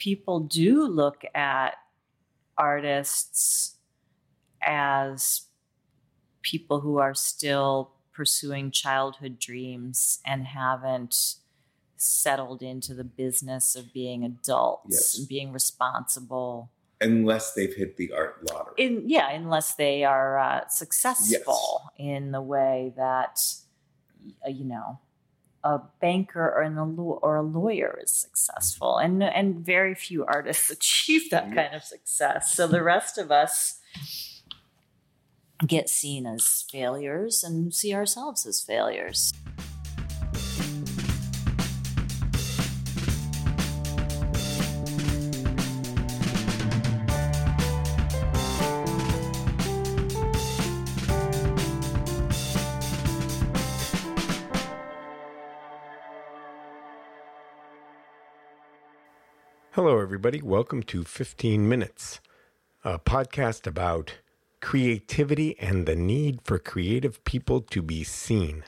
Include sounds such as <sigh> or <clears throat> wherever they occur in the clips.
people do look at artists as people who are still pursuing childhood dreams and haven't settled into the business of being adults Yes. and being responsible Unless they've hit the art lottery. in yeah unless they are uh, successful in the way that uh, you know a banker or, an, a law- or a lawyer is successful and and very few artists <laughs> achieve that kind of success. So the rest of us get seen as failures and see ourselves as failures Hello, everybody. Welcome to 15 Minutes, a podcast about creativity and the need for creative people to be seen.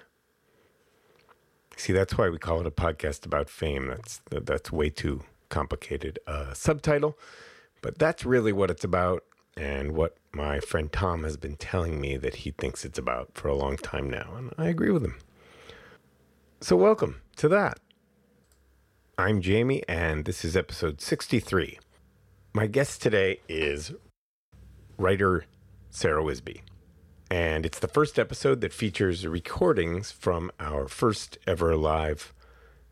See, that's why we call it a podcast about fame. That's that's way too complicated uh, subtitle, but that's really what it's about, and what my friend Tom has been telling me that he thinks it's about for a long time now, and I agree with him. So, welcome to that. I'm Jamie, and this is episode 63. My guest today is writer Sarah Wisby, and it's the first episode that features recordings from our first ever live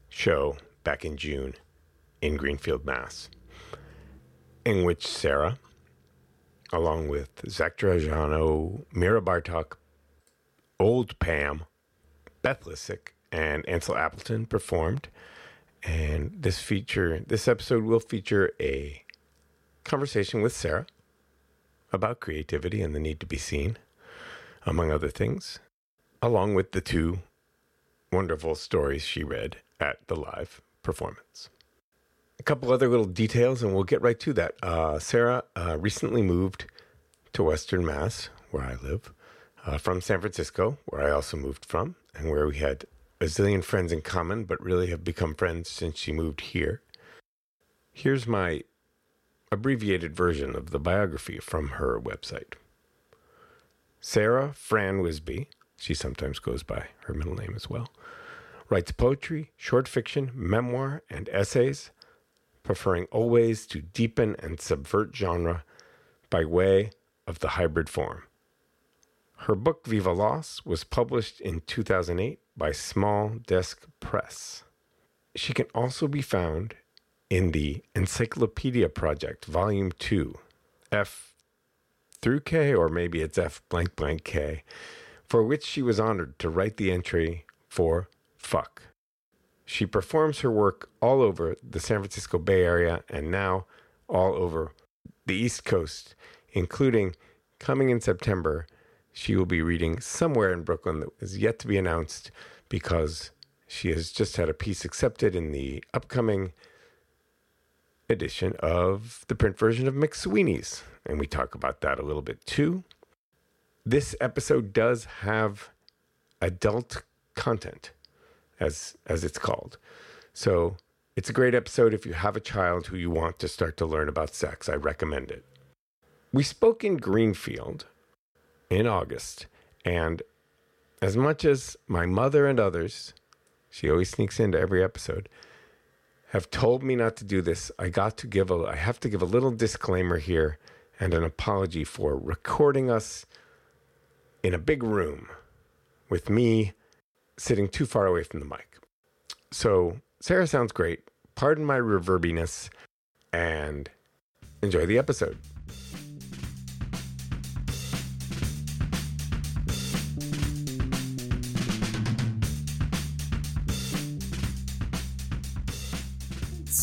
show back in June in Greenfield, Mass, in which Sarah, along with Zach Trajano, Mira Bartok, Old Pam, Beth Lisick, and Ansel Appleton performed. And this feature, this episode will feature a conversation with Sarah about creativity and the need to be seen, among other things, along with the two wonderful stories she read at the live performance. A couple other little details, and we'll get right to that. Uh, Sarah uh, recently moved to Western Mass, where I live, uh, from San Francisco, where I also moved from, and where we had a zillion friends in common, but really have become friends since she moved here. Here's my abbreviated version of the biography from her website. Sarah Fran Wisby, she sometimes goes by her middle name as well, writes poetry, short fiction, memoir, and essays, preferring always to deepen and subvert genre by way of the hybrid form. Her book Viva Loss was published in 2008 by Small Desk Press. She can also be found in the Encyclopedia Project, Volume 2, F through K, or maybe it's F blank blank K, for which she was honored to write the entry for Fuck. She performs her work all over the San Francisco Bay Area and now all over the East Coast, including coming in September she will be reading somewhere in Brooklyn that is yet to be announced because she has just had a piece accepted in the upcoming edition of the print version of McSweeney's. And we talk about that a little bit too. This episode does have adult content, as as it's called. So it's a great episode if you have a child who you want to start to learn about sex. I recommend it. We spoke in Greenfield in August. And as much as my mother and others, she always sneaks into every episode, have told me not to do this, I got to give a I have to give a little disclaimer here and an apology for recording us in a big room with me sitting too far away from the mic. So Sarah sounds great. Pardon my reverbiness and enjoy the episode.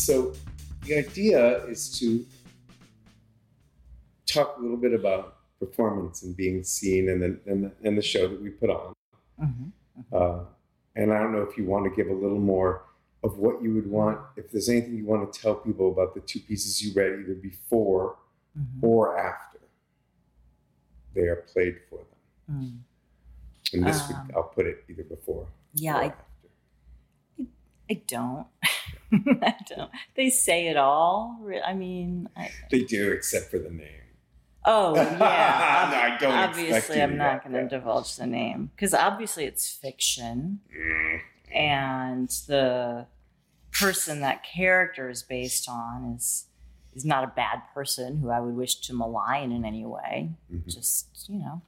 So the idea is to talk a little bit about performance and being seen and the, and the, and the show that we put on. Mhm. Uh, and I don't know if you want to give a little more of what you would want, if there's anything you want to tell people about the two pieces you read either before Mhm. or after they are played for them. Mm. And this Um, week I'll put it either before Yeah, or I. I don't. <laughs> <laughs> I don't. They say it all. I mean, I, they do, except for the name. Oh yeah. <laughs> no, I don't. Obviously, I'm not going to divulge the name because obviously it's fiction, Mm. and the person that character is based on is is not a bad person who I would wish to malign in any way. Mhm. Just you know,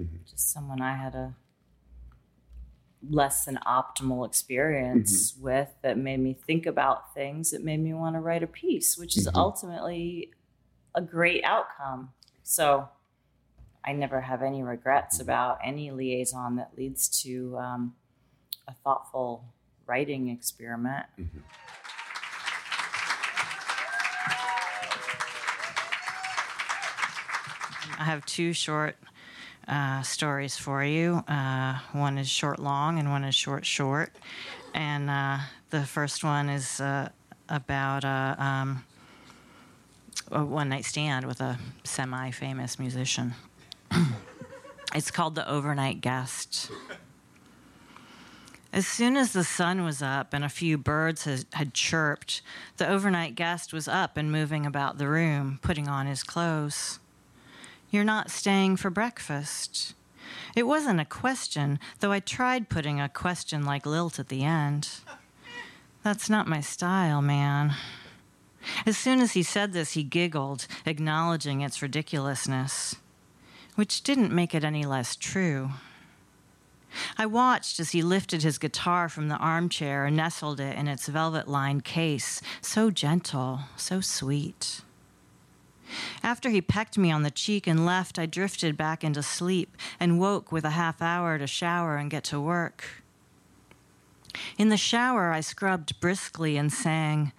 Mhm. just someone I had a less than optimal experience Mm-hmm. with that made me think about things that made me want to write a piece, which is Mhm. ultimately a great outcome. So I never have any regrets about any liaison that leads to um, a thoughtful writing experiment. Mhm. I have two short uh, stories for you. Uh, one is short long, and one is short short. And uh, the first one is uh, about a, um, a one night stand with a semi famous musician. <clears throat> it's called The Overnight Guest. As soon as the sun was up and a few birds had, had chirped, the overnight guest was up and moving about the room, putting on his clothes. You're not staying for breakfast. It wasn't a question, though I tried putting a question like lilt at the end. That's not my style, man. As soon as he said this, he giggled, acknowledging its ridiculousness, which didn't make it any less true. I watched as he lifted his guitar from the armchair and nestled it in its velvet lined case, so gentle, so sweet. After he pecked me on the cheek and left, I drifted back into sleep and woke with a half hour to shower and get to work. In the shower, I scrubbed briskly and sang,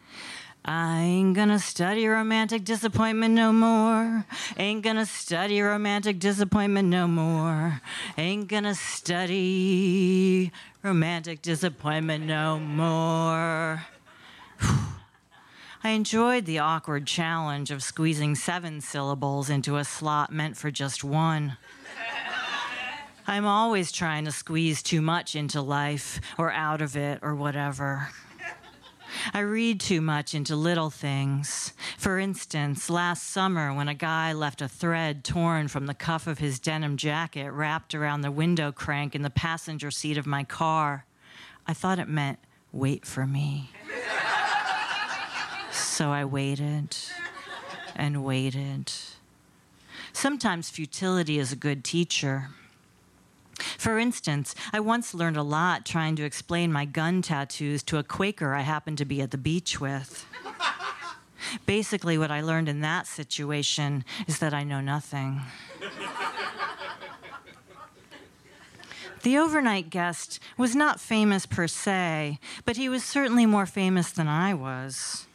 I ain't gonna study romantic disappointment no more. Ain't gonna study romantic disappointment no more. Ain't gonna study romantic disappointment no more. <sighs> I enjoyed the awkward challenge of squeezing seven syllables into a slot meant for just one. I'm always trying to squeeze too much into life or out of it or whatever. I read too much into little things. For instance, last summer when a guy left a thread torn from the cuff of his denim jacket wrapped around the window crank in the passenger seat of my car, I thought it meant wait for me. So I waited and waited. Sometimes futility is a good teacher. For instance, I once learned a lot trying to explain my gun tattoos to a Quaker I happened to be at the beach with. Basically, what I learned in that situation is that I know nothing. The overnight guest was not famous per se, but he was certainly more famous than I was.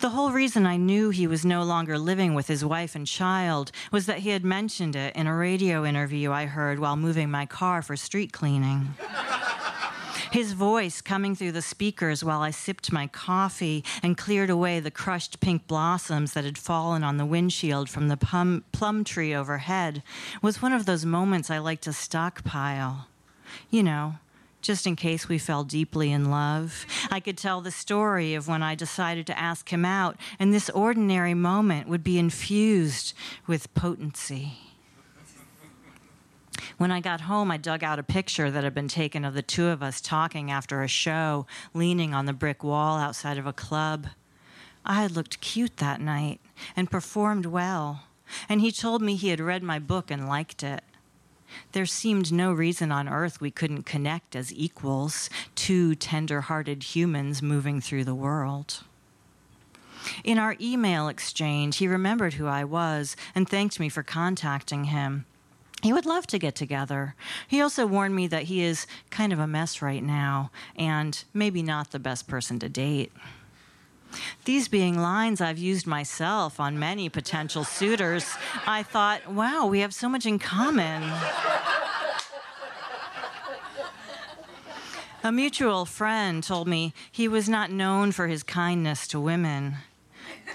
The whole reason I knew he was no longer living with his wife and child was that he had mentioned it in a radio interview I heard while moving my car for street cleaning. His voice coming through the speakers while I sipped my coffee and cleared away the crushed pink blossoms that had fallen on the windshield from the plum, plum tree overhead was one of those moments I like to stockpile. You know, just in case we fell deeply in love. I could tell the story of when I decided to ask him out, and this ordinary moment would be infused with potency. When I got home, I dug out a picture that had been taken of the two of us talking after a show, leaning on the brick wall outside of a club. I had looked cute that night and performed well, and he told me he had read my book and liked it. There seemed no reason on earth we couldn't connect as equals, two tender hearted humans moving through the world. In our email exchange, he remembered who I was and thanked me for contacting him. He would love to get together. He also warned me that he is kind of a mess right now and maybe not the best person to date. These being lines I've used myself on many potential suitors, I thought, wow, we have so much in common. A mutual friend told me he was not known for his kindness to women.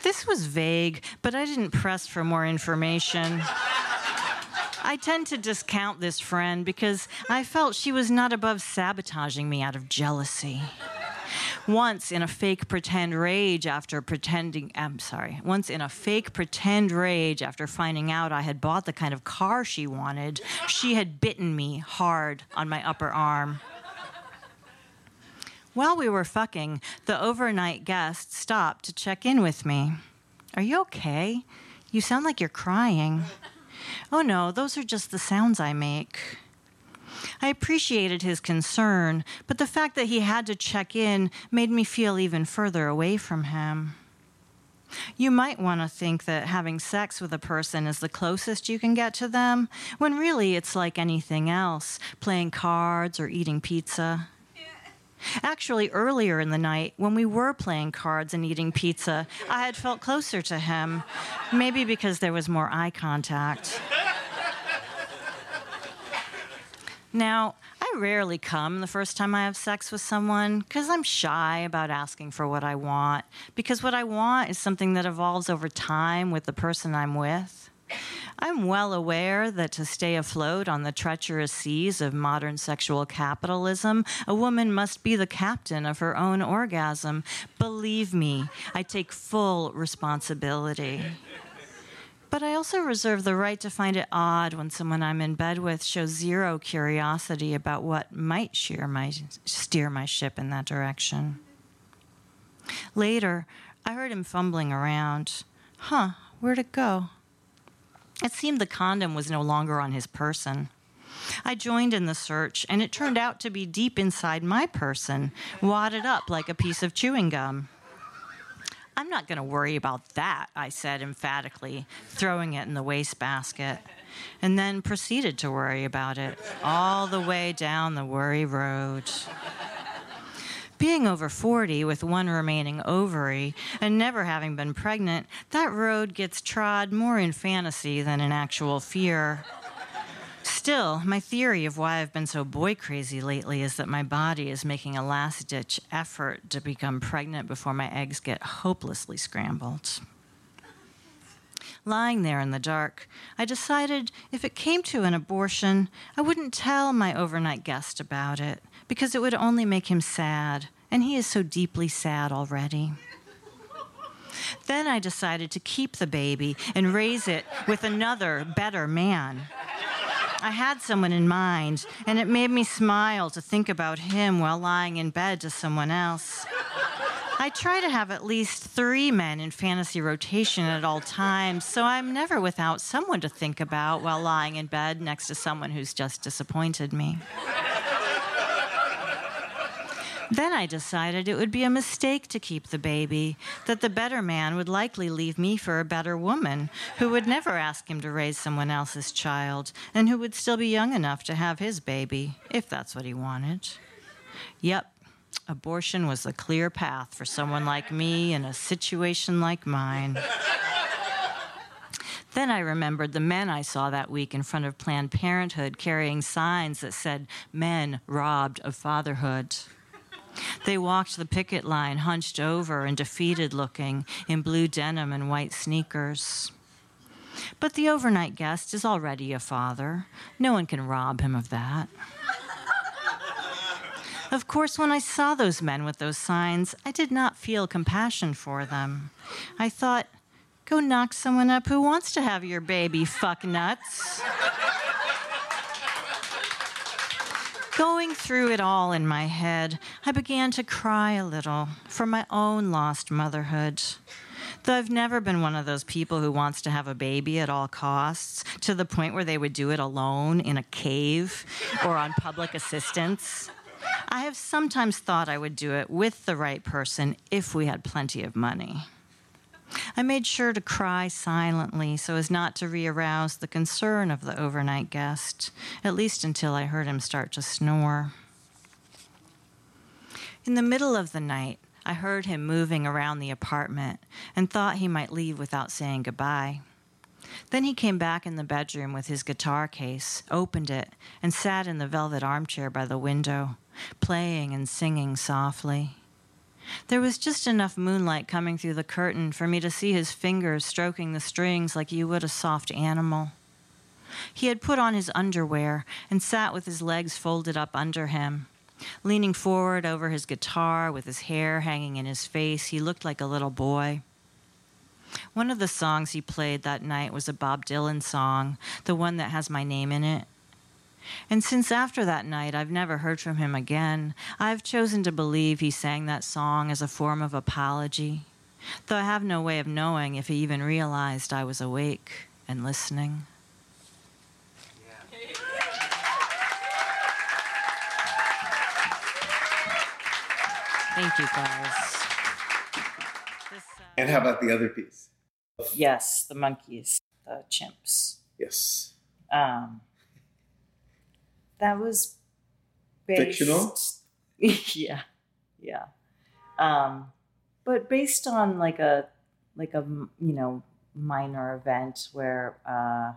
This was vague, but I didn't press for more information. I tend to discount this friend because I felt she was not above sabotaging me out of jealousy. Once in a fake pretend rage after pretending, I'm sorry, once in a fake pretend rage after finding out I had bought the kind of car she wanted, she had bitten me hard on my upper arm. While we were fucking, the overnight guest stopped to check in with me. Are you okay? You sound like you're crying. Oh no, those are just the sounds I make. I appreciated his concern, but the fact that he had to check in made me feel even further away from him. You might want to think that having sex with a person is the closest you can get to them, when really it's like anything else playing cards or eating pizza. Actually, earlier in the night, when we were playing cards and eating pizza, I had felt closer to him, maybe because there was more eye contact. Now, I rarely come the first time I have sex with someone because I'm shy about asking for what I want, because what I want is something that evolves over time with the person I'm with. I'm well aware that to stay afloat on the treacherous seas of modern sexual capitalism, a woman must be the captain of her own orgasm. Believe me, I take full responsibility. But I also reserve the right to find it odd when someone I'm in bed with shows zero curiosity about what might steer my, steer my ship in that direction. Later, I heard him fumbling around. Huh, where'd it go? It seemed the condom was no longer on his person. I joined in the search, and it turned out to be deep inside my person, wadded up like a piece of chewing gum. I'm not going to worry about that, I said emphatically, throwing it in the wastebasket, and then proceeded to worry about it all the way down the worry road. Being over 40 with one remaining ovary and never having been pregnant, that road gets trod more in fantasy than in actual fear. Still, my theory of why I've been so boy crazy lately is that my body is making a last ditch effort to become pregnant before my eggs get hopelessly scrambled. Lying there in the dark, I decided if it came to an abortion, I wouldn't tell my overnight guest about it because it would only make him sad, and he is so deeply sad already. Then I decided to keep the baby and raise it with another, better man. I had someone in mind, and it made me smile to think about him while lying in bed to someone else. I try to have at least three men in fantasy rotation at all times, so I'm never without someone to think about while lying in bed next to someone who's just disappointed me. Then I decided it would be a mistake to keep the baby, that the better man would likely leave me for a better woman, who would never ask him to raise someone else's child, and who would still be young enough to have his baby, if that's what he wanted. Yep, abortion was the clear path for someone like me in a situation like mine. Then I remembered the men I saw that week in front of Planned Parenthood carrying signs that said, Men robbed of fatherhood. They walked the picket line, hunched over and defeated looking, in blue denim and white sneakers. But the overnight guest is already a father. No one can rob him of that. Of course, when I saw those men with those signs, I did not feel compassion for them. I thought, go knock someone up who wants to have your baby, fuck nuts. Going through it all in my head, I began to cry a little for my own lost motherhood. Though I've never been one of those people who wants to have a baby at all costs, to the point where they would do it alone in a cave or on public assistance. I have sometimes thought I would do it with the right person if we had plenty of money. I made sure to cry silently so as not to re arouse the concern of the overnight guest, at least until I heard him start to snore. In the middle of the night, I heard him moving around the apartment and thought he might leave without saying goodbye. Then he came back in the bedroom with his guitar case, opened it, and sat in the velvet armchair by the window, playing and singing softly. There was just enough moonlight coming through the curtain for me to see his fingers stroking the strings like you would a soft animal. He had put on his underwear and sat with his legs folded up under him. Leaning forward over his guitar with his hair hanging in his face, he looked like a little boy. One of the songs he played that night was a Bob Dylan song, the one that has my name in it. And since after that night I've never heard from him again, I've chosen to believe he sang that song as a form of apology, though I have no way of knowing if he even realized I was awake and listening. Thank you, guys. And how about the other piece? yes, the monkeys, the chimps. Yes. Um, that was based, Fictional? <laughs> yeah, yeah. Um, but based on like a like a you know minor event where uh,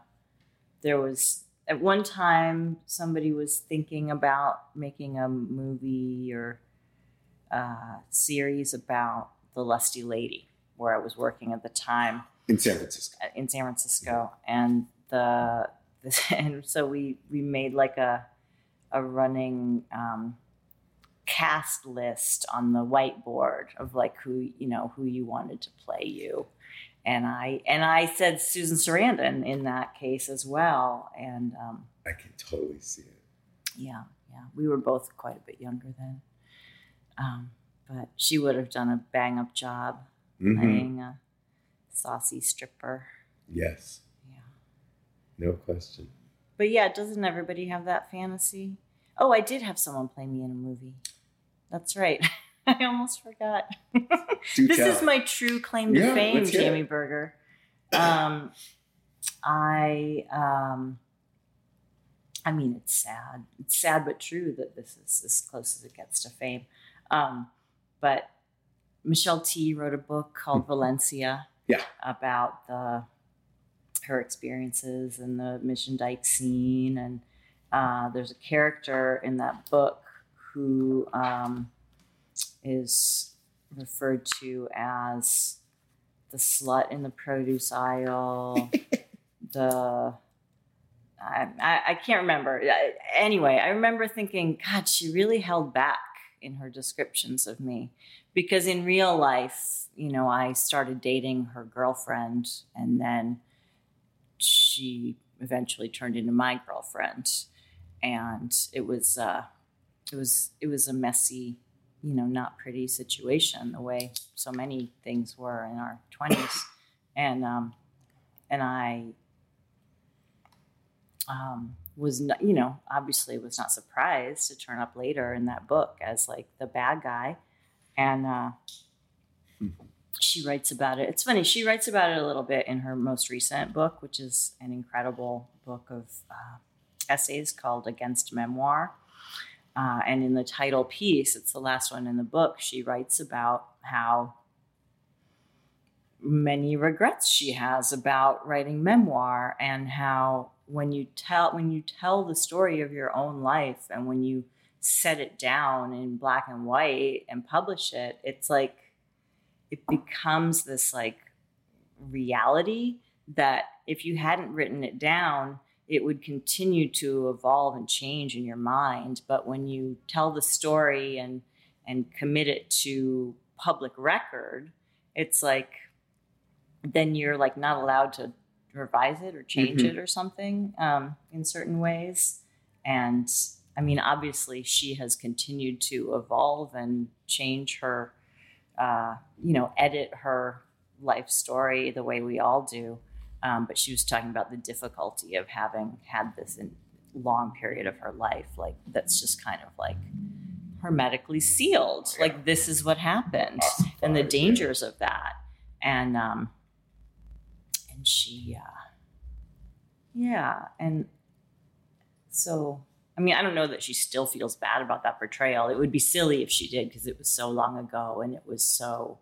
there was at one time somebody was thinking about making a movie or uh, series about the lusty lady where I was working at the time In San Francisco. in San Francisco, and the, the <laughs> and so we we made like a a running um, cast list on the whiteboard of like who you know who you wanted to play you, and I and I said Susan Sarandon in that case as well, and um, I can totally see it. yeah, yeah, we were both quite a bit younger then, um, but she would have done a bang up job Mhm. playing a saucy stripper. Yes. Yeah. No question. But yeah, doesn't everybody have that fantasy? Oh, I did have someone play me in a movie. That's right. <laughs> I almost forgot. <laughs> This tell. is my true claim to Yeah, fame, let's hear it. Jamie Berger. <clears throat> Um, I, um, I mean, it's sad. It's sad but true that this is as close as it gets to fame. Um, but Michelle Tea wrote a book called Valencia. Yeah. About the her experiences in the Mission Dyke scene, and uh, there's a character in that book who um, is referred to as the slut in the produce aisle. <laughs> the I, I, I can't remember. Anyway, I remember thinking, God, she really held back in her descriptions of me because in real life, you know, I started dating her girlfriend and then she eventually turned into my girlfriend. And it was uh it was it was a messy you know not pretty situation the way so many things were in our 20s <coughs> and um and i um was not, you know obviously was not surprised to turn up later in that book as like the bad guy. And uh she writes about it. It's funny she writes about it a little bit in her most recent book which is an incredible book of uh, essays called against memoir. Uh, and in the title piece, it's the last one in the book, she writes about how many regrets she has about writing memoir and how when you tell when you tell the story of your own life and when you set it down in black and white and publish it, it's like it becomes this like reality that if you hadn't written it down, it would continue to evolve and change in your mind. But when you tell the story and and commit it to public record, it's like then you're like not allowed to revise it or change Mhm. it or something um, in certain ways. And I mean, obviously, she has continued to evolve and change her, uh, you know, edit her life story the way we all do. Um, but she was talking about the difficulty of having had this in long period of her life, like that's just kind of like hermetically sealed. Like this is what happened, and the Ossified, yeah. dangers of that. And um, and she, uh, yeah, and so I mean, I don't know that she still feels bad about that portrayal. It would be silly if she did because it was so long ago and it was so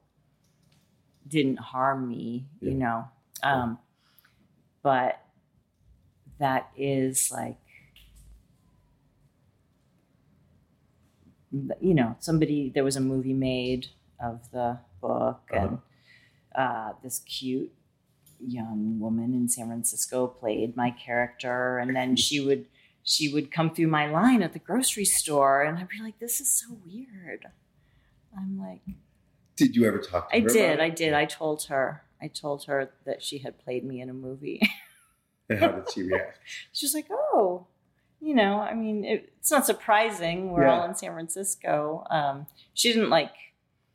didn't harm me, you know. Um, but that is like, you know, somebody. There was a movie made of the book, and uh, this cute young woman in San Francisco played my character, and then she would she would come through my line at the grocery store, and I'd be like, "This is so weird." I'm like, Did you ever talk to I her? I did, I did. I told her, I told her that she had played me in a movie. <laughs> And how did she react? She's like, "Oh, you know, I mean, it, it's not surprising. We're Yeah. all in San Francisco." Um, she didn't like,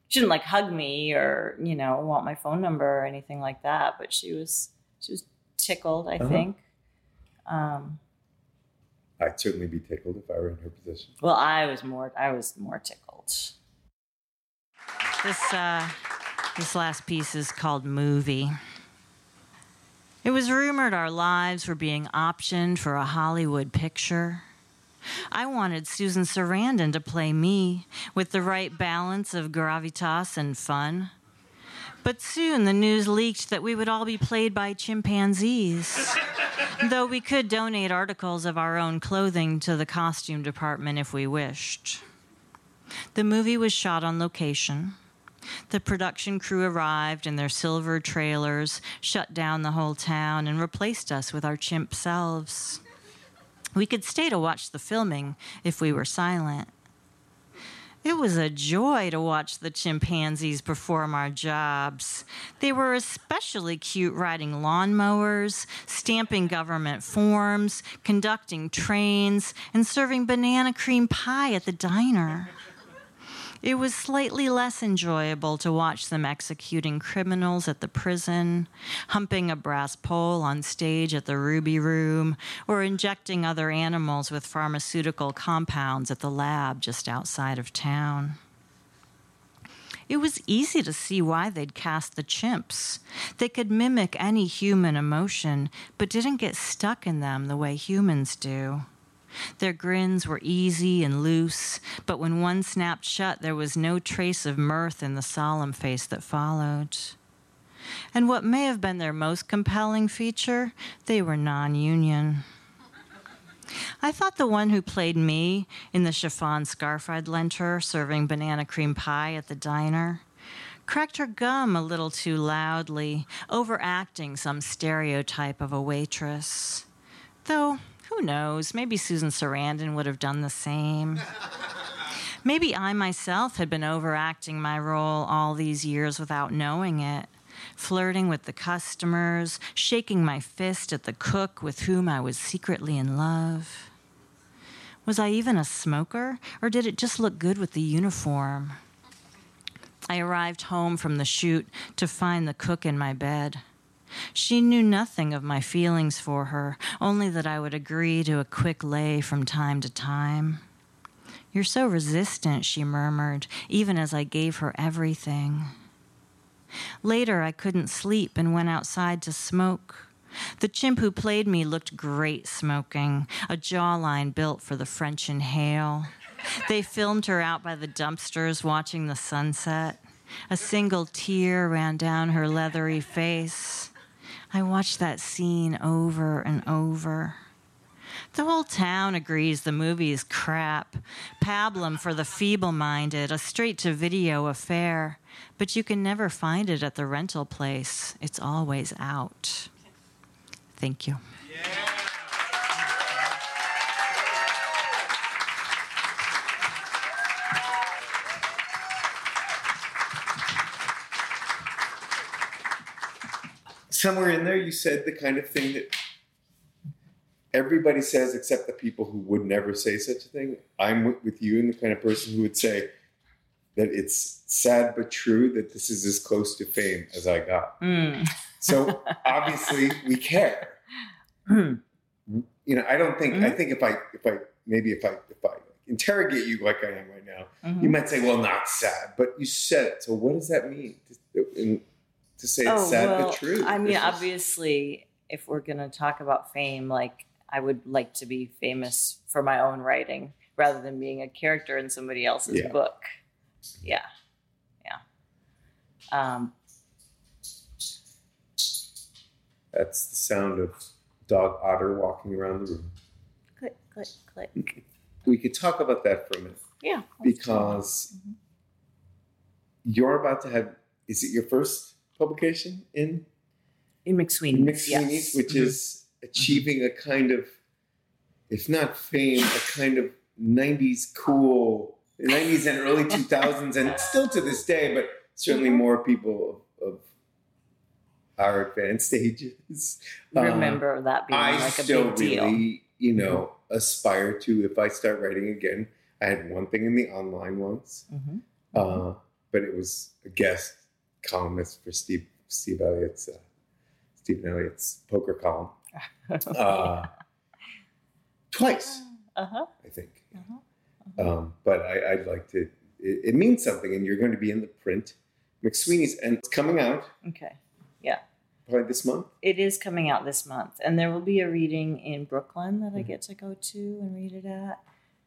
she didn't like hug me or you know want my phone number or anything like that. But she was, she was tickled. I Uh-huh. think. Um, I'd certainly be tickled if I were in her position. well, I was more, I was more tickled. This uh, this last piece is called "Movie." It was rumored our lives were being optioned for a Hollywood picture. I wanted Susan Sarandon to play me with the right balance of gravitas and fun. But soon the news leaked that we would all be played by chimpanzees. <laughs> Though we could donate articles of our own clothing to the costume department if we wished. The movie was shot on location. The production crew arrived in their silver trailers, shut down the whole town, and replaced us with our chimp selves. We could stay to watch the filming if we were silent. It was a joy to watch the chimpanzees perform our jobs. They were especially cute riding lawnmowers, stamping government forms, conducting trains, and serving banana cream pie at the diner. It was slightly less enjoyable to watch them executing criminals at the prison, humping a brass pole on stage at the Ruby Room, or injecting other animals with pharmaceutical compounds at the lab just outside of town. It was easy to see why they'd cast the chimps. They could mimic any human emotion, but didn't get stuck in them the way humans do. Their grins were easy and loose, but when one snapped shut, there was no trace of mirth in the solemn face that followed. And what may have been their most compelling feature, they were non union. I thought the one who played me in the chiffon scarf I'd lent her, serving banana cream pie at the diner, cracked her gum a little too loudly, overacting some stereotype of a waitress. Though, who knows, maybe Susan Sarandon would have done the same. Maybe I myself had been overacting my role all these years without knowing it, flirting with the customers, shaking my fist at the cook with whom I was secretly in love. Was I even a smoker, or did it just look good with the uniform? I arrived home from the shoot to find the cook in my bed. She knew nothing of my feelings for her, only that I would agree to a quick lay from time to time. You're so resistant, she murmured, even as I gave her everything. Later, I couldn't sleep and went outside to smoke. The chimp who played me looked great smoking, a jawline built for the French inhale. They filmed her out by the dumpsters watching the sunset. A single tear ran down her leathery face. I watched that scene over and over. The whole town agrees the movie is crap. Pablum for the feeble minded, a straight to video affair. But you can never find it at the rental place, it's always out. Thank you. Somewhere in there, you said the kind of thing that everybody says, except the people who would never say such a thing. I'm with- you and the kind of person who would say that it's sad but true that this is as close to fame as I got. Mm. So obviously, we care. Mm. You know, I don't think. I Mhm. think if I, if I, maybe if I, if I interrogate you like I am right now, Mhm. you might say, "Well, not sad," but you said it. So what does that mean? In- to say it's Oh, sad well, but true. I mean, obviously, if we're going to talk about fame, like I would like to be famous for my own writing rather than being a character in somebody else's Yeah. book. Yeah. Yeah. Um, That's the sound of dog Otter walking around the room. click, click, click. We could talk about that for a minute Yeah. because Mhm. you're about to have. Is it your first publication in In McSweeney's. McSweeney's, yes. which Mhm. is achieving a kind of if not fame, a kind of '90s cool, '90s and early <laughs> 2000s, and still to this day, but certainly Mm-hmm. more people of, our advanced ages uh, Remember that being I like a still big deal. really, you know, aspire to if I start writing again. I had one thing in the online once, Mhm. uh, but it was a guest columnist for Steve Steve Elliott's uh, Stephen Elliott's poker column <laughs> uh, twice, uh-huh. I think. Uh-huh. Um, but I, I'd like to. It, it means something, and you're going to be in the print. McSweeney's, and it's coming out Okay. Yeah. Probably this month. It is coming out this month, and there will be a reading in Brooklyn that I Mhm. get to go to and read it at.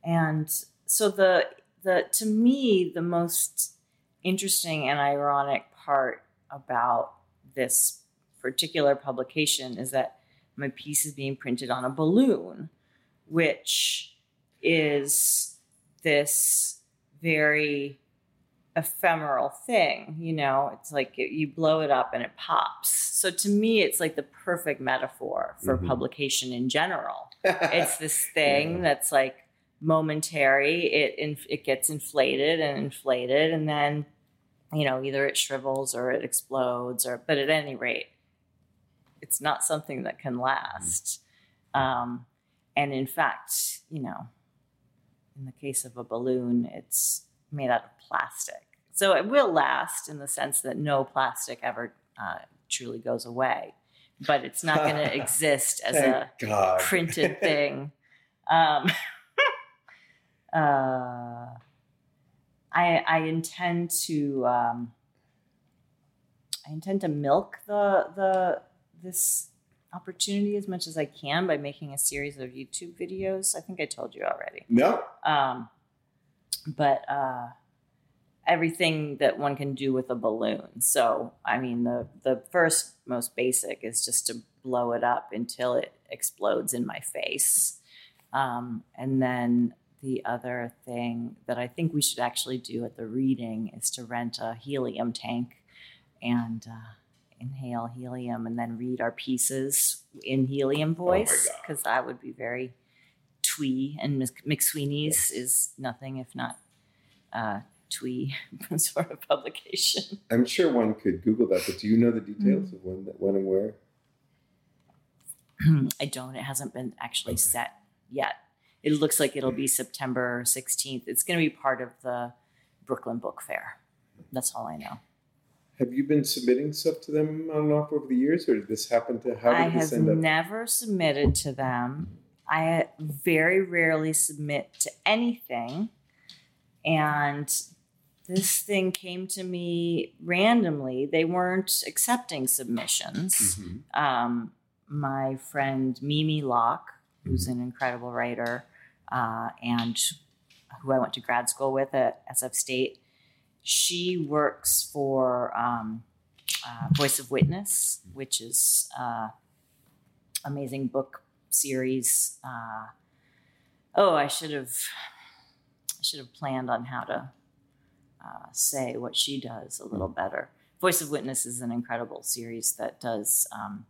And so the the to me the most interesting and ironic part about this particular publication is that my piece is being printed on a balloon, which is this very ephemeral thing you know it's like it, you blow it up and it pops so to me it's like the perfect metaphor for Mhm. publication in general <laughs> it's this thing Yeah. that's like momentary it it gets inflated and inflated and then you know either it shrivels or it explodes or but at any rate it's not something that can last um, and in fact you know in the case of a balloon it's made out of plastic so it will last in the sense that no plastic ever uh, truly goes away but it's not going <laughs> to exist as a God. printed <laughs> thing. Um, uh, I I intend to um, I intend to milk the the this opportunity as much as I can by making a series of YouTube videos. I think I told you already. No, Um, but uh, everything that one can do with a balloon. So, I mean, the the first most basic is just to blow it up until it explodes in my face, um, and then the other thing that I think we should actually do at the reading is to rent a helium tank and. Uh, inhale helium and then read our pieces in helium voice God. because that would be very twee and Mc- McSweeney's is nothing if not uh, twee <laughs> sort of publication. I'm sure one could Google that, but do you know the details of when, when and where? <clears throat> I don't. It hasn't been actually Okay. set yet. It looks like it'll be September 16th. It's going to be part of the Brooklyn Book Fair. That's all I know. Have you been submitting stuff to them on and off over the years, or did this happen to? How did I this have end up? never submitted to them. I very rarely submit to anything. And this thing came to me randomly. They weren't accepting submissions. Mhm. um, my friend Mimi Lok, who's an incredible writer uh, and who I went to grad school with at SF State, she works for um, uh, Voice of Witness, which is uh, amazing book series. Uh, oh, I should have I should have planned on how to uh, say what she does a little better. Voice of Witness is an incredible series that does um,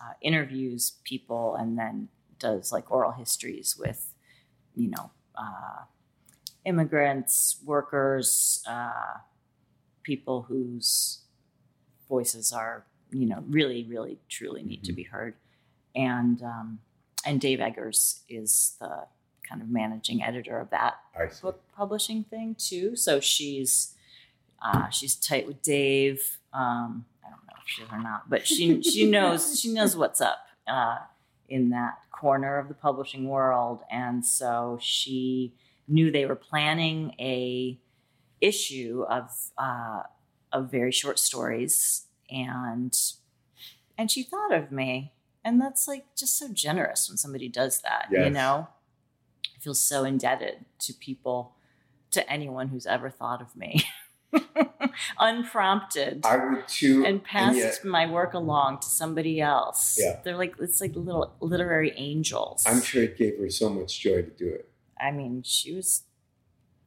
uh, interviews people and then does like oral histories with, you know, uh, immigrants, workers, uh, people whose voices are, you know, really, really, truly need to Mhm. be heard. And um, and Dave Eggers is the kind of managing editor of that book publishing thing too. So she's uh, she's tight with Dave. Um, I don't know if she's or not, but she she <laughs> knows she knows what's up uh, in that corner of the publishing world, and so she knew they were planning a issue of uh, of very short stories, and and she thought of me, and that's like just so generous when somebody does that, you know. I feel so indebted to people, to anyone who's ever thought of me, <laughs> <laughs> unprompted, I would too. and passed yet- my work along to somebody else. Yeah. They're like it's like little literary angels. I'm sure it gave her so much joy to do it. I mean, she was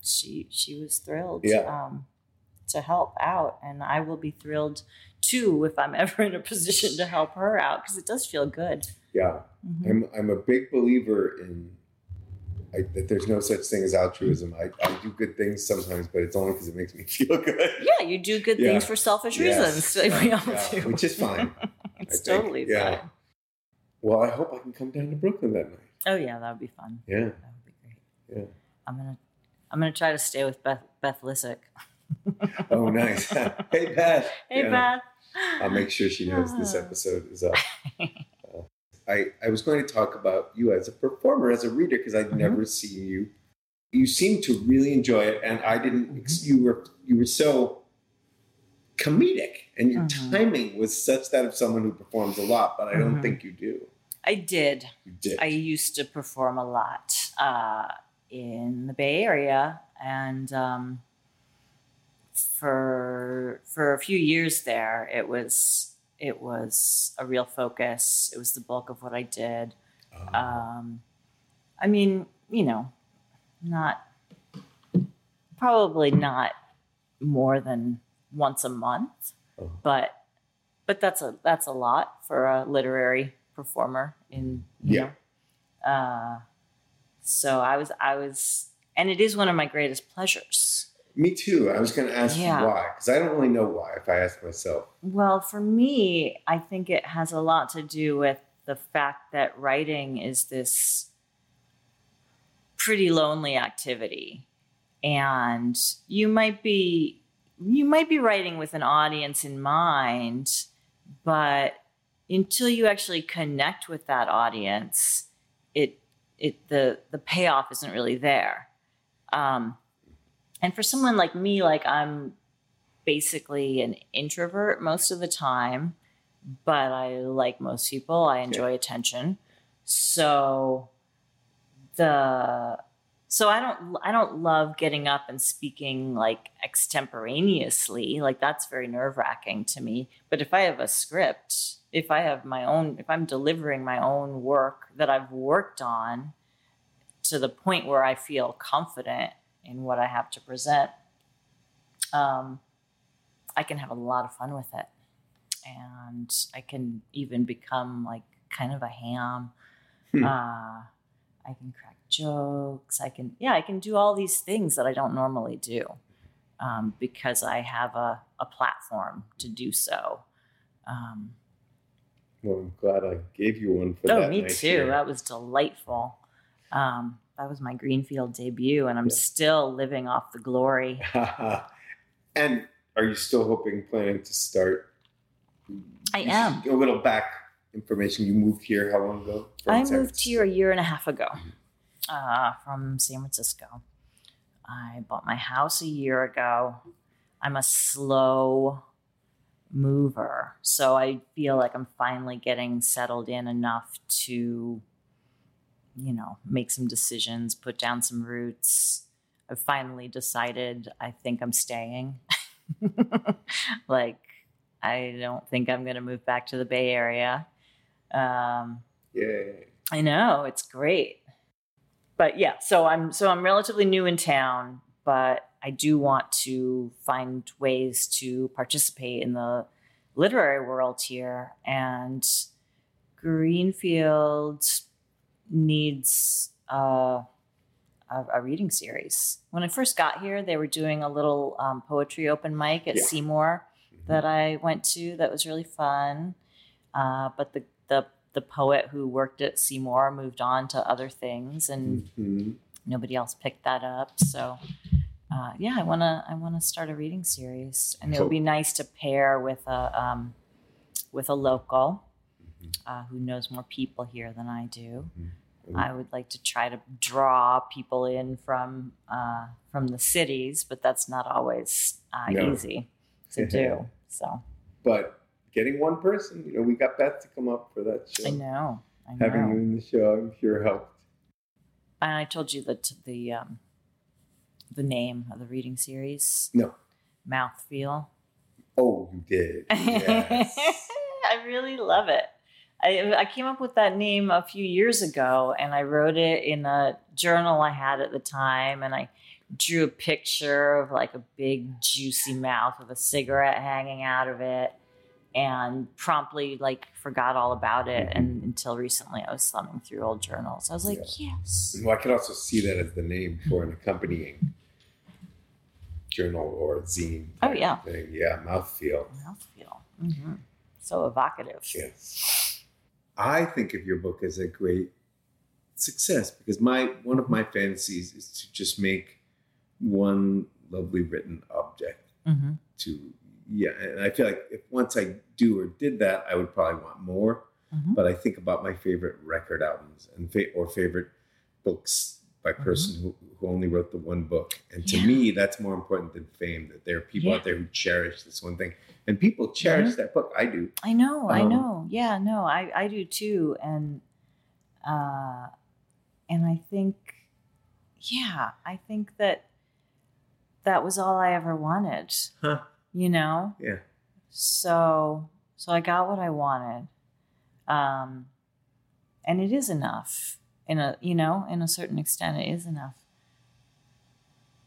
she she was thrilled Yeah. um, to help out, and I will be thrilled too if I'm <laughs> ever in a position to help her out because it does feel good. Yeah, Mhm. I'm I'm a big believer in I, that there's no such thing as altruism. I, I do good things sometimes, but it's only because it makes me <laughs> feel good. Yeah, you do good Yeah. things for selfish Yes. reasons. <laughs> We all Yeah, do. which is fine. <laughs> it's totally Yeah. Well, I hope I can come down to Brooklyn that night. Oh yeah, that would be fun. Yeah, That would be great. yeah. I'm gonna I'm gonna try to stay with Beth Beth Lisick. Oh, nice. hey, Beth. Hey Yeah. Beth. I'll make sure she knows this episode is up. I, I was going to talk about you as a performer, as a reader, because I'd Mhm. never seen you. You seemed to really enjoy it, and I didn't. ex- You were you were so comedic, and your Mhm. timing was such that of someone who performs a lot. But I don't Mhm. think you do. I did. You did. I used to perform a lot uh, in the Bay Area, and um, for for a few years there, it was it was a real focus. It was the bulk of what I did. Oh. Um, I mean, you know, not probably not more than once a month, Oh. but but that's a that's a lot for a literary performer in you Yeah. know. Uh, so I was I was, and it is one of my greatest pleasures. Me too. I was going to ask Yeah. you why, because I don't really know why. If I ask myself, Well, for me, I think it has a lot to do with the fact that writing is this pretty lonely activity. And you might be you might be writing with an audience in mind, but until you actually connect with that audience, it it the the payoff isn't really there. Um, and for someone like me, like I'm basically an introvert most of the time, but I like most people. I enjoy attention. So the so I don't I don't love getting up and speaking like extemporaneously. Like that's very nerve-wracking to me. But if I have a script, if I have my own if I'm delivering my own work that I've worked on to the point where I feel confident in what I have to present, um, I can have a lot of fun with it. And I can even become like kind of a ham. Hmm. Uh, I can crack jokes. I can, yeah, I can do all these things that I don't normally do um, because I have a, a platform to do so. Um, well, I'm glad I gave you one for oh, that. me night too. here. That was delightful. Um, that was my Greenfield debut, and I'm Yeah. still living off the glory. <laughs> and are you still hoping, planning to start? I am. A little back information. You moved here how long ago? I San moved here a year and a half ago Mm-hmm. uh, from San Francisco. I bought my house a year ago. I'm a slow mover, so I feel like I'm finally getting settled in enough to, you know, make some decisions, put down some roots. I've finally decided I think I'm staying. <laughs> like, I don't think I'm going to move back to the Bay Area. Um, Yay. I know it's great, but yeah. So I'm so I'm relatively new in town, but I do want to find ways to participate in the literary world here, and Greenfield needs uh, a, a reading series. When I first got here, they were doing a little um, poetry open mic at Yeah. Seymour that I went to. That was really fun. Uh, but the, the the poet who worked at Seymour moved on to other things, and Mhm. nobody else picked that up. So, uh, yeah, I wanna I wanna start a reading series, and it would be nice to pair with a um, with a local. Uh, who knows more people here than I do. Mhm. I would like to try to draw people in from uh, from the cities, but that's not always uh, No. easy to <laughs> do. So But getting one person, you know, we got Beth to come up for that show. I know, I know. Having you in the show, I'm sure helped. And I told you that the um, the name of the reading series, No. Mouthfeel. Oh, you did. <laughs> Yes. I really love it. I, I came up with that name a few years ago and I wrote it in a journal I had at the time. And I drew a picture of like a big, juicy mouth with a cigarette hanging out of it. and promptly like forgot all about it. And until recently, I was thumbing through old journals. I was like, yes. Well, I could also see that as the name for an accompanying journal or zine. Oh, yeah. thing. yeah, mouthfeel. Mouthfeel. hmm So evocative. Yes. I think of your book as a great success because my one of my fantasies is to just make one lovely written object hmm to yeah and i feel like if once i do or did that i would probably want more Mhm. but i think about my favorite record albums and fa- or favorite books by person who, who only wrote the one book and to Yeah. me that's more important than fame that there are people Yeah. out there who cherish this one thing and people cherish that book i do I know, I Um, know. Yeah, no, I, I do too. And uh and I think yeah, I think that that was all I ever wanted. Huh. You know? yeah So so I got what I wanted. Um and it is enough in a you know, in a certain extent it is enough.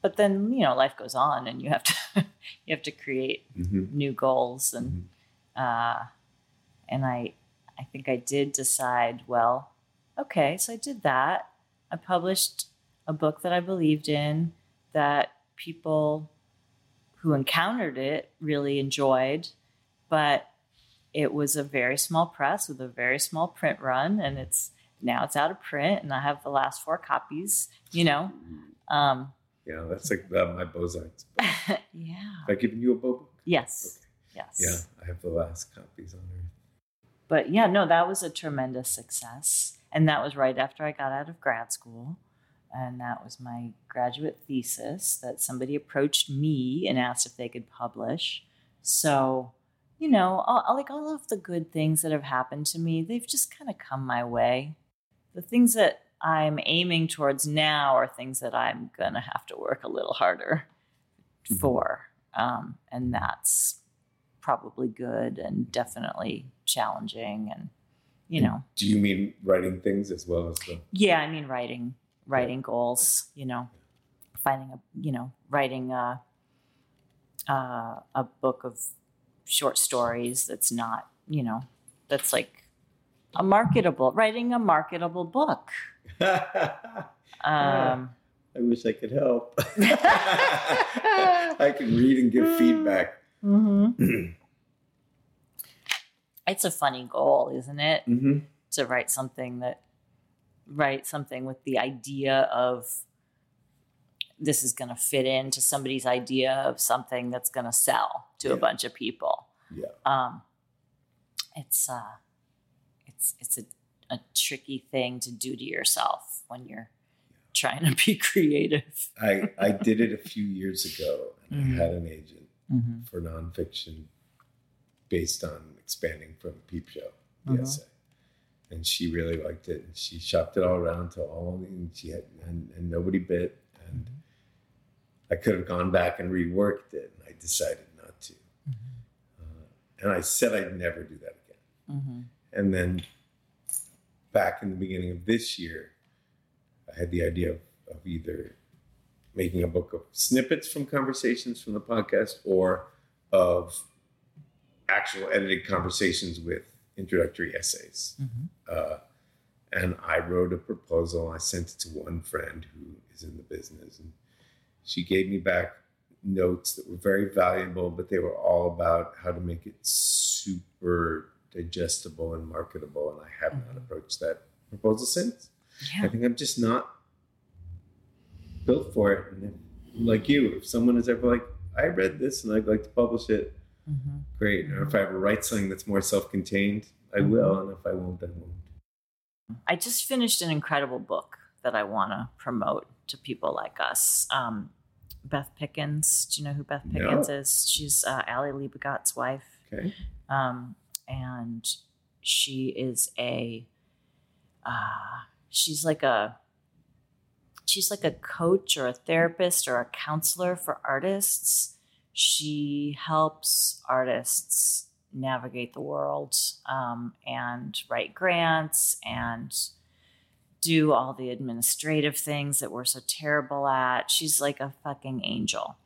But then, you know, life goes on and you have to <laughs> you have to create hmm new goals and uh, and I I think I did decide well okay so I did that. I published a book that I believed in that people who encountered it really enjoyed but it was a very small press with a very small print run and it's now it's out of print and I have the last four copies you know um, yeah that's like uh, my Bozart's book. <laughs> yeah have i given you a Bo book yes yes yeah i have the last copies on earth but yeah, no, that was a tremendous success. And that was right after I got out of grad school. And that was my graduate thesis that somebody approached me and asked if they could publish. So, you know, all, like all of the good things that have happened to me, they've just kind of come my way. The things that I'm aiming towards now are things that I'm going to have to work a little harder Mhm. for. Um, and that's probably good and definitely challenging and you know do you mean writing things as well as the yeah i mean writing writing goals you know finding a you know writing a uh, a book of short stories that's not you know that's like a marketable writing a marketable book <laughs> um I wish I could help. <laughs> I can read and give feedback. mhm. <clears throat> it's a funny goal isn't it hmm to write something that write something with the idea of this is going to fit into somebody's idea of something that's going to sell to a bunch of people Yeah. um it's uh it's it's a, a tricky thing to do to yourself when you're trying to be <laughs> creative I, I did it a few years ago and Mhm. I had an agent mm-hmm. for nonfiction based on expanding from Peep Show, the Mhm. essay. And she really liked it. And she shopped it all around to all, and she had, and, and nobody bit. And I could have gone back and reworked it, and I decided not to. Uh, and I said I'd never do that again. And then back in the beginning of this year, I had the idea of, of either making a book of snippets from conversations from the podcast or of actual edited conversations with introductory essays. Mm-hmm. Uh, and I wrote a proposal. I sent it to one friend who is in the business, and she gave me back notes that were very valuable, but they were all about how to make it super digestible and marketable. And I have not Mhm. approached that proposal since. I think I'm just not built for it. And if, like you, if someone is ever like, I read this and I'd like to publish it, mm-hmm. great. Or if I ever write something that's more self-contained, I will. And if I won't, I won't. I just finished an incredible book that I want to promote to people like us. Um, Beth Pickens. Do you know who Beth No. Pickens is? She's uh, Ali Liebegott's wife. Okay. Um, and she is a, uh, she's like a, she's like a coach or a therapist or a counselor for artists. She helps artists navigate the world um, and write grants and do all the administrative things that we're so terrible at. She's like a fucking angel.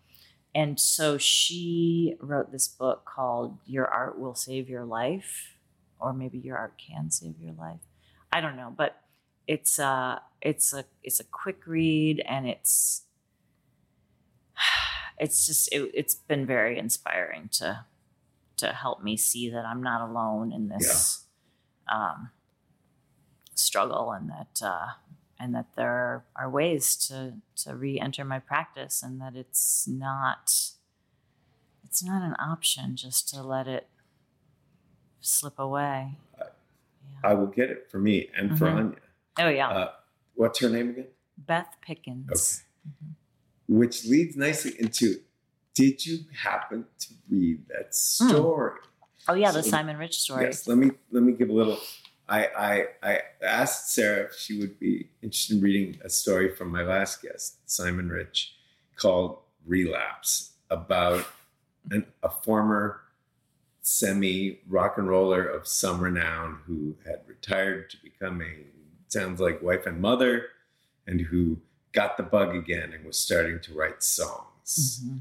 And so she wrote this book called Your Art Will Save Your Life, or maybe Your Art Can Save Your Life. I don't know, but it's a it's a it's a quick read and it's <sighs> it's just it, it's been very inspiring to to help me see that I'm not alone in this um, struggle and that uh, and that there are ways to to re-enter my practice and that it's not it's not an option just to let it slip away. I will get it for me and for Mhm. Anya. Oh yeah, Uh, what's her name again? Beth Pickens. Okay. Which leads nicely into did you happen to read that story? Oh yeah, the Simon Rich story. Yes, let me let me give a little. I, I I asked Sarah if she would be interested in reading a story from my last guest, Simon Rich, called "Relapse," about an, a former semi rock and roller of some renown who had retired to become a sounds like wife and mother, and who got the bug again and was starting to write songs. Mhm.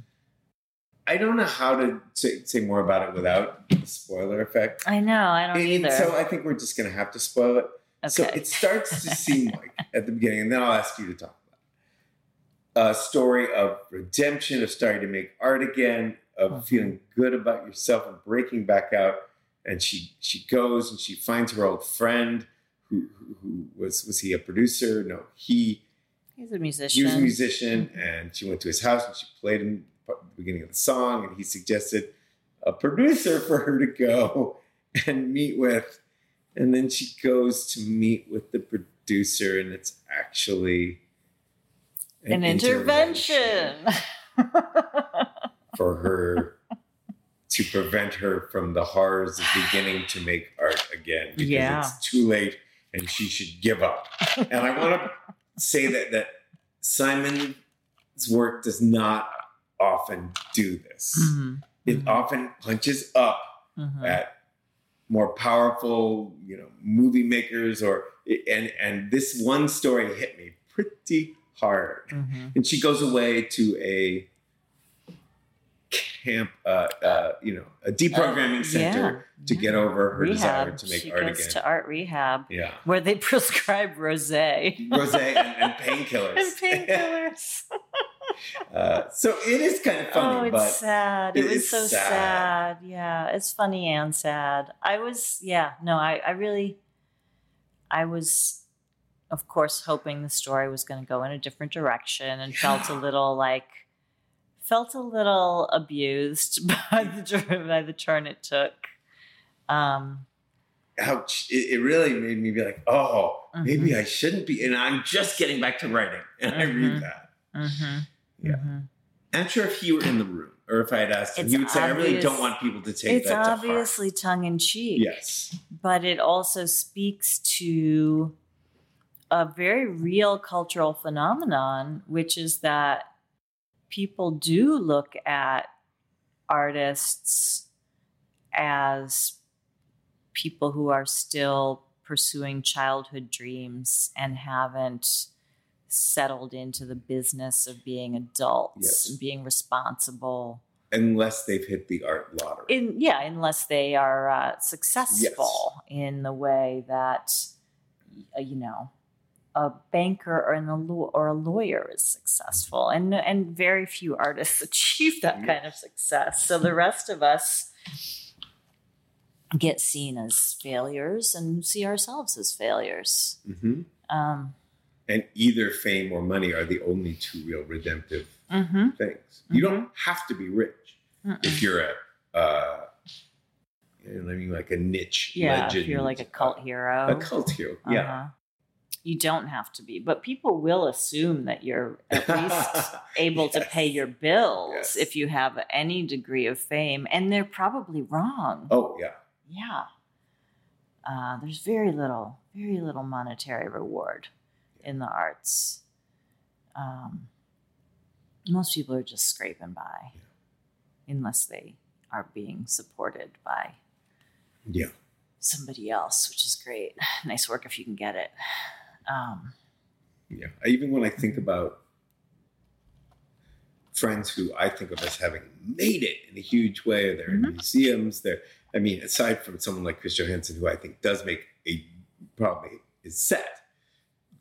I don't know how to say, say more about it without the spoiler effect. I know. I don't And either. So I think we're just going to have to spoil it. So it starts to seem <laughs> like at the beginning, and then I'll ask you to talk about it. a story of redemption, of starting to make art again, of Mhm. feeling good about yourself, and breaking back out. And she she goes and she finds her old friend, who who, who was was he a producer? No, he He's a musician. he was a musician, Mm-hmm. and she went to his house and she played him the beginning of the song, and he suggested a producer <laughs> for her to go and meet with, and then she goes to meet with the producer, and it's actually An intervention. for her to prevent her from the horrors of beginning to make art again because Yeah. it's too late and she should give up. And I want to say that that Simon's work does not often do this. Mhm. It Mhm. often punches up Mhm. at more powerful, you know, movie makers or and and this one story hit me pretty hard. Mhm. And she goes away to a camp, uh, uh, you know, a deprogramming Uh, center to yeah. get over her desire to make she art goes again. to art rehab yeah, where they <laughs> prescribe rosé rose and, and painkillers. <laughs> and painkillers. Uh, <laughs> so it is kind of funny. oh, it's but sad. it It was so sad. sad. Yeah, it's funny and sad. I was, yeah, no, I, I really, I was, of course, hoping the story was going to go in a different direction, and felt a little like, felt a little abused <laughs> by the turn- by the turn it took. Um, ouch! It, it really made me be like, oh, maybe Mhm. I shouldn't be. And I'm just getting back to writing, and I Mhm. read that. mhm, Yeah. mhm. I'm sure if he were in the room, or if I had asked him, It's he would say, "I really don't want people to take It's that to obviously heart." tongue in cheek. Yes. but it also speaks to a very real cultural phenomenon, which is that people do look at artists as people who are still pursuing childhood dreams and haven't settled into the business of being adults Yes. and being responsible. Unless they've hit the art lottery. in yeah unless they are uh, successful in the way that uh, you know a banker or, an, or a lawyer is successful. And and very few artists <laughs> achieve that kind of success. So the rest of us get seen as failures and see ourselves as failures. Hmm um, And either fame or money are the only two real redemptive mhm, things. You Mhm. don't have to be rich mm-mm. if you're a, uh, you know, I mean, like a niche yeah legend. if you're like a cult hero A cult hero, yeah. Uh-huh. You don't have to be, but people will assume that you're at least <laughs> able to pay your bills Yes. if you have any degree of fame, and they're probably wrong. oh yeah, Yeah. Uh, there's very little, very little monetary reward in the arts. Um, most people are just scraping by, unless they are being supported by yeah. somebody else, which is great. <sighs> Nice work if you can get it. Um, Yeah. Even when I think about friends who I think of as having made it in a huge way. They're mm-hmm. in museums. They're, I mean, aside from someone like Chris Johanson who I think does make a probably is set.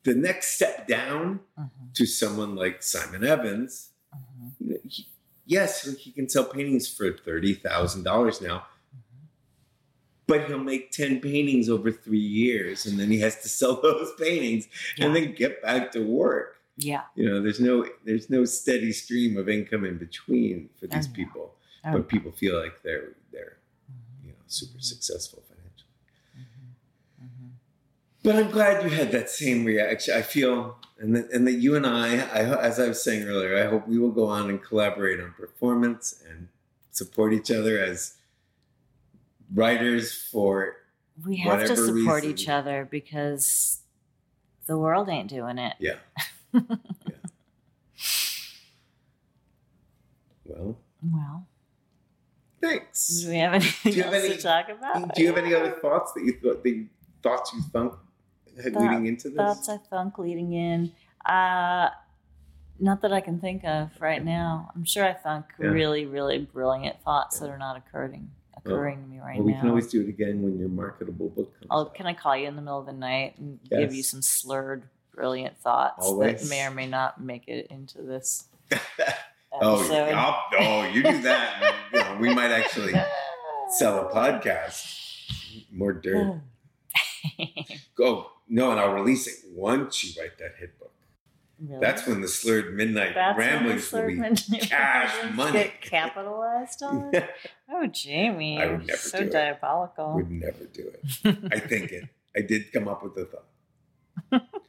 The next step down mm-hmm. to someone like Simon Evans, mm-hmm. he, yes, he can sell paintings for thirty thousand dollars now, mm-hmm. but he'll make ten paintings over three years, and then he has to sell <laughs> those paintings yeah. and then get back to work. Yeah. You know, there's no there's no steady stream of income in between for these people. But people feel like they're they're mm-hmm. you know super successful. But I'm glad you had that same reaction. I feel and that, and that you and I, I, as I was saying earlier, I hope we will go on and collaborate on performance and support each other as writers for we have to support reason. each other because the world ain't doing it. Yeah. <laughs> Well. Well. Thanks. Do we have anything else any, to talk about? Do you have any other thoughts that you thought the thoughts you thunk leading into this? Thoughts I thunk leading in. Uh not that I can think of right now. I'm sure I thunk yeah. really, really brilliant thoughts yeah. that are not occurring occurring well, to me right well, we now. We can always do it again when your marketable book comes. Out. Can I call you in the middle of the night and yes. give you some slurred brilliant thoughts Always. that may or may not make it into this. <laughs> oh, oh, you do that. you know, we might actually sell a podcast. More dirt. <laughs> Go no, and I'll release it once you write that hit book. Really? That's when the slurred midnight That's ramblings will be <laughs> cash money. Get <laughs> capitalized on. oh, Jamie, I would never so do diabolical. It. Would never do it. I think it. I did come up with the thought. <laughs>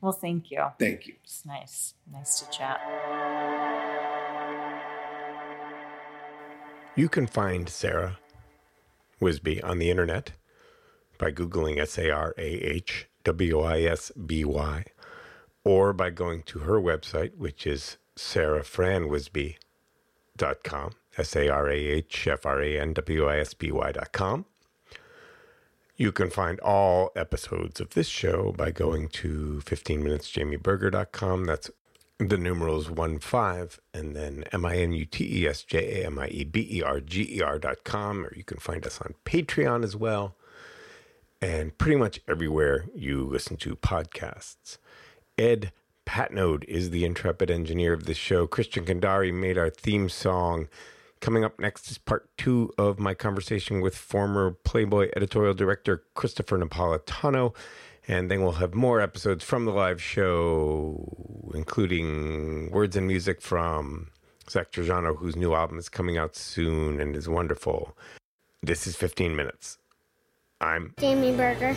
Well, thank you. Thank you. It's nice. Nice to chat. You can find Sarah Wisby on the internet by Googling S A R A H W I S B Y or by going to her website, which is sarahfranwisby.com, S A R A H F R A N W I S B Y.com. You can find all episodes of this show by going to 15minutesjamieberger.com. That's the numerals 1 5 and then M I N U T E S J A M I E B E R G E R.com. Or you can find us on Patreon as well. And pretty much everywhere you listen to podcasts. Ed Patnode is the intrepid engineer of this show. Christian Kandari made our theme song. Coming up next is part two of my conversation with former Playboy editorial director Christopher Napolitano. And then we'll have more episodes from the live show, including words and music from Zach Trajano, whose new album is coming out soon and is wonderful. This is 15 Minutes. I'm Jamie Berger.